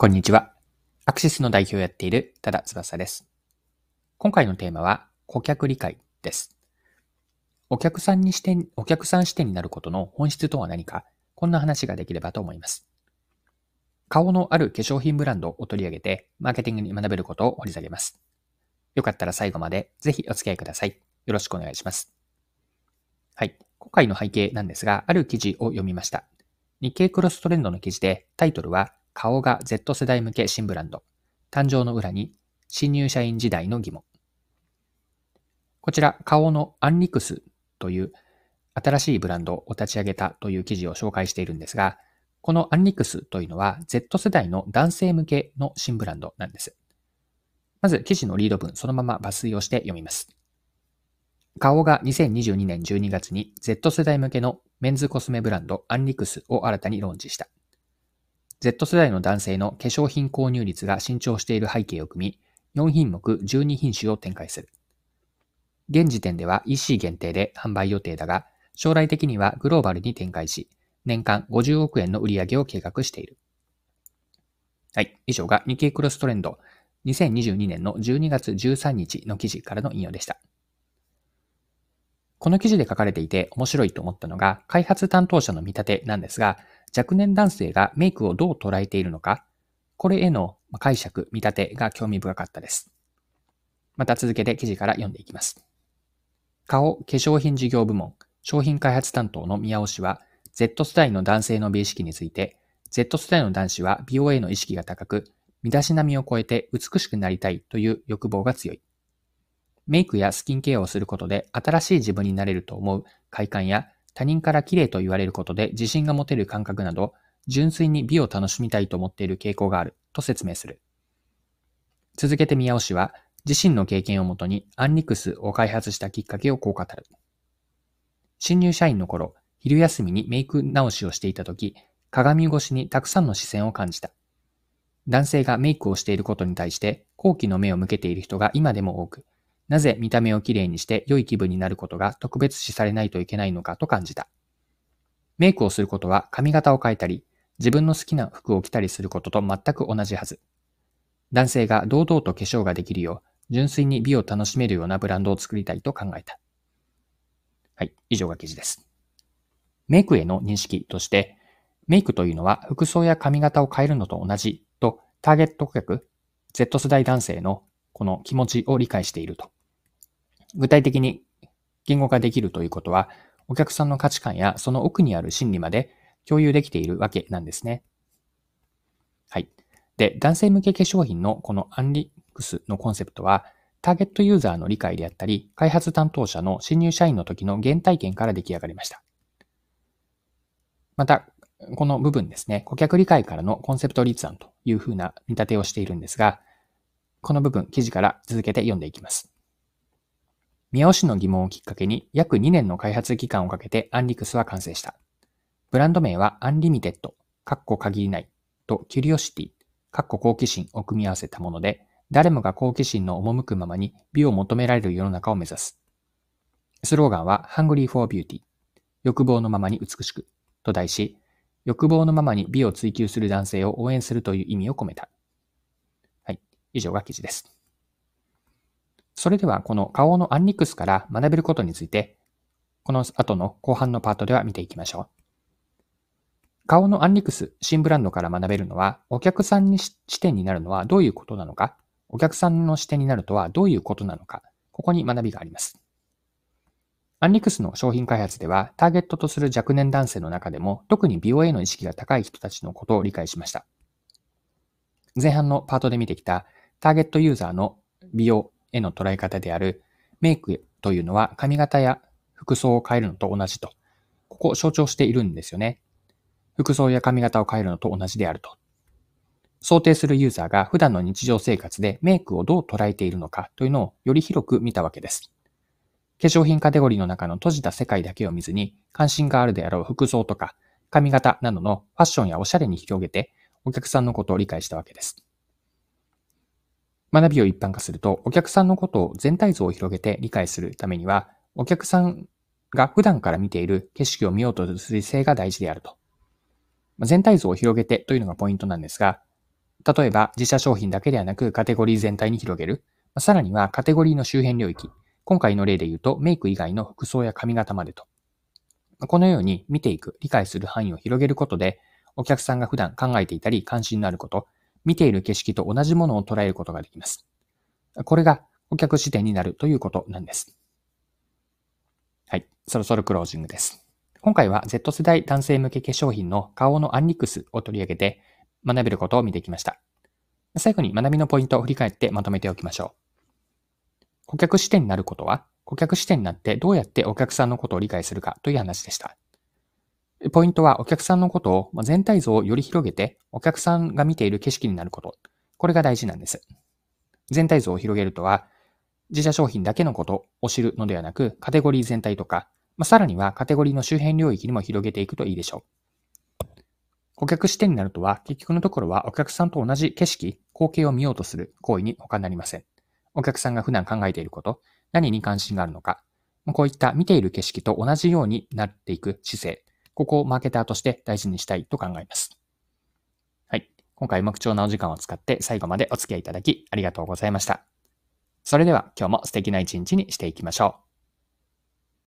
こんにちは。アクシスの代表をやっている多田翼です。今回のテーマは顧客理解です。お客さんに視点、お客さん視点になることの本質とは何か、こんな話ができればと思います。顔のある化粧品ブランドを取り上げて、マーケティングに学べることを掘り下げます。よかったら最後までぜひお付き合いください。よろしくお願いします。はい。今回の背景なんですが、ある記事を読みました。日経クロストレンドの記事で、タイトルは顔が Z 世代向け新ブランド。誕生の裏に新入社員時代の疑問。こちら、顔のアンリクスという新しいブランドを立ち上げたという記事を紹介しているんですが、このアンリクスというのは Z 世代の男性向けの新ブランドなんです。まず記事のリード文そのまま抜粋をして読みます。顔が2022年12月に Z 世代向けのメンズコスメブランドアンリクスを新たにローンチした。Z 世代の男性の化粧品購入率が伸長している背景を組み、4品目12品種を展開する。現時点では EC 限定で販売予定だが、将来的にはグローバルに展開し、年間50億円の売り上げを計画している。はい。以上が日経クロストレンド2022年の12月13日の記事からの引用でした。この記事で書かれていて面白いと思ったのが、開発担当者の見立てなんですが、若年男性がメイクをどう捉えているのか、これへの解釈、見立てが興味深かったです。また続けて記事から読んでいきます。顔化粧品事業部門商品開発担当の宮尾氏は、Z 世代の男性の美意識について、Z 世代の男子は美容への意識が高く、身だしなみを超えて美しくなりたいという欲望が強い。メイクやスキンケアをすることで新しい自分になれると思う快感や他人から綺麗と言われることで自信が持てる感覚など、純粋に美を楽しみたいと思っている傾向があると説明する。続けて宮尾氏は、自身の経験をもとにアンリクスを開発したきっかけをこう語る。新入社員の頃、昼休みにメイク直しをしていた時、鏡越しにたくさんの視線を感じた。男性がメイクをしていることに対して好奇の目を向けている人が今でも多く、なぜ見た目をきれいにして良い気分になることが特別視されないといけないのかと感じた。メイクをすることは髪型を変えたり、自分の好きな服を着たりすることと全く同じはず。男性が堂々と化粧ができるよう、純粋に美を楽しめるようなブランドを作りたいと考えた。はい、以上が記事です。メイクへの認識として、メイクというのは服装や髪型を変えるのと同じとターゲット顧客、Z 世代男性のこの気持ちを理解していると。具体的に言語化できるということは、お客さんの価値観やその奥にある心理まで共有できているわけなんですね。はい。で、男性向け化粧品のこのアンリックスのコンセプトは、ターゲットユーザーの理解であったり、開発担当者の新入社員の時の原体験から出来上がりました。また、この部分ですね、顧客理解からのコンセプト立案というふうな見立てをしているんですが、この部分、記事から続けて読んでいきます。宮尾氏の疑問をきっかけに約2年の開発期間をかけて UNLICS は完成した。ブランド名は Unlimited、カッコ限りないと Curiosity、カッコ好奇心を組み合わせたもので、誰もが好奇心の赴くままに美を求められる世の中を目指す。スローガンは Hungry for Beauty、欲望のままに美しくと題し、欲望のままに美を追求する男性を応援するという意味を込めた。はい。以上が記事です。それではこの顔のアンリクスから学べることについて、この後の後半のパートでは見ていきましょう。顔のアンリクス、新ブランドから学べるのは、お客さんに視点になるのはどういうことなのか、お客さんの視点になるとはどういうことなのか、ここに学びがあります。アンリクスの商品開発では、ターゲットとする若年男性の中でも、特に美容への意識が高い人たちのことを理解しました。前半のパートで見てきた、ターゲットユーザーの美容への捉え方であるメイクというのは髪型や服装を変えるのと同じと。ここを象徴しているんですよね。服装や髪型を変えるのと同じであると。想定するユーザーが普段の日常生活でメイクをどう捉えているのかというのをより広く見たわけです。化粧品カテゴリーの中の閉じた世界だけを見ずに、関心があるであろう服装とか髪型などのファッションやおしゃれに広げて、お客さんのことを理解したわけです。学びを一般化すると、お客さんのことを全体像を広げて理解するためには、お客さんが普段から見ている景色を見ようとする姿勢が大事であると。全体像を広げてというのがポイントなんですが、例えば自社商品だけではなくカテゴリー全体に広げる。さらにはカテゴリーの周辺領域。今回の例で言うとメイク以外の服装や髪型までと。このように見ていく、理解する範囲を広げることで、お客さんが普段考えていたり関心のあること、見ている景色と同じものを捉えることができます。これが顧客視点になるということなんです。はい。そろそろクロージングです。今回は Z 世代男性向け化粧品の顔のアンリックスを取り上げて学べることを見てきました。最後に学びのポイントを振り返ってまとめておきましょう。顧客視点になることは、顧客視点になってどうやってお客さんのことを理解するかという話でした。ポイントはお客さんのことを全体像をより広げてお客さんが見ている景色になること。これが大事なんです。全体像を広げるとは、自社商品だけのことを知るのではなく、カテゴリー全体とか、まあ、さらにはカテゴリーの周辺領域にも広げていくといいでしょう。顧客視点になるとは、結局のところはお客さんと同じ景色、光景を見ようとする行為に他なりません。お客さんが普段考えていること、何に関心があるのか、こういった見ている景色と同じようになっていく姿勢、ここをマーケターとして大事にしたいと考えます。はい。今回も貴重なお時間を使って最後までお付き合いいただきありがとうございました。それでは今日も素敵な一日にしていきましょう。